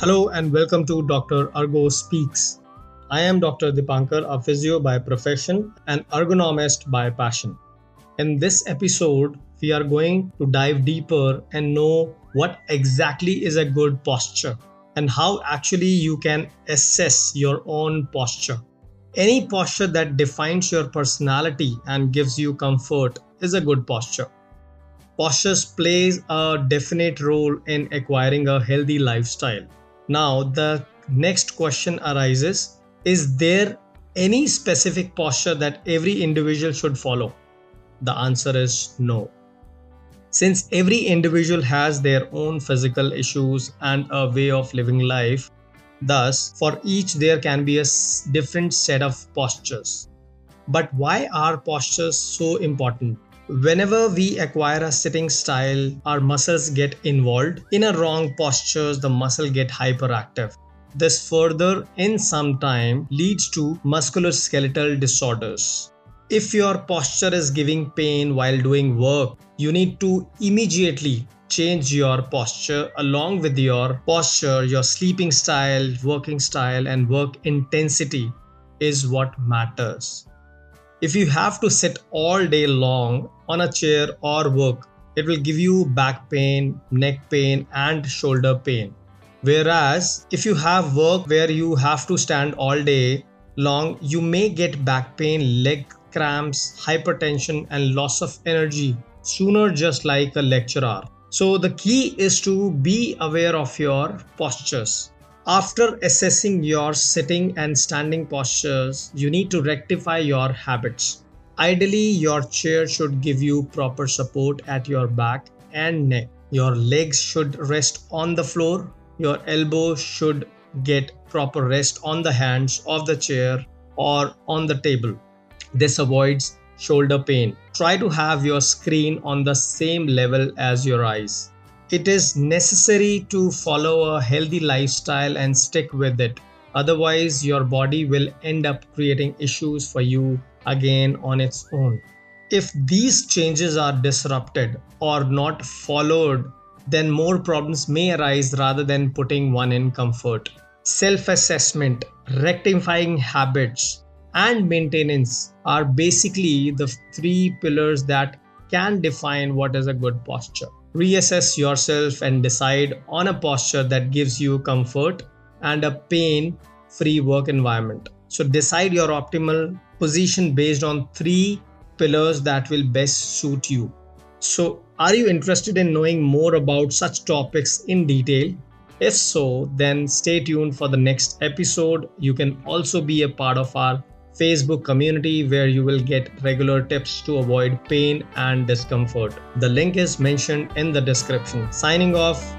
Hello and welcome to Dr. Ergo Speaks. I am Dr. Dipankar, a physio by profession and ergonomist by passion. In this episode, we are going to dive deeper and know what exactly is a good posture and how actually you can assess your own posture. Any posture that defines your personality and gives you comfort is a good posture. Postures plays a definite role in acquiring a healthy lifestyle. Now, the next question arises Is there any specific posture that every individual should follow? The answer is no. Since every individual has their own physical issues and a way of living life, thus, for each there can be a different set of postures. But why are postures so important? Whenever we acquire a sitting style, our muscles get involved. In a wrong postures, the muscle get hyperactive. This further, in some time, leads to musculoskeletal disorders. If your posture is giving pain while doing work, you need to immediately change your posture along with your posture, your sleeping style, working style, and work intensity is what matters. If you have to sit all day long on a chair or work, it will give you back pain, neck pain, and shoulder pain. Whereas if you have work where you have to stand all day long, you may get back pain, leg cramps, hypertension, and loss of energy sooner, just like a lecturer. So, the key is to be aware of your postures. After assessing your sitting and standing postures, you need to rectify your habits. Ideally, your chair should give you proper support at your back and neck. Your legs should rest on the floor. Your elbows should get proper rest on the hands of the chair or on the table. This avoids shoulder pain. Try to have your screen on the same level as your eyes. It is necessary to follow a healthy lifestyle and stick with it. Otherwise, your body will end up creating issues for you again on its own. If these changes are disrupted or not followed, then more problems may arise rather than putting one in comfort. Self assessment, rectifying habits, and maintenance are basically the three pillars that can define what is a good posture. Reassess yourself and decide on a posture that gives you comfort and a pain free work environment. So, decide your optimal position based on three pillars that will best suit you. So, are you interested in knowing more about such topics in detail? If so, then stay tuned for the next episode. You can also be a part of our Facebook community where you will get regular tips to avoid pain and discomfort. The link is mentioned in the description. Signing off,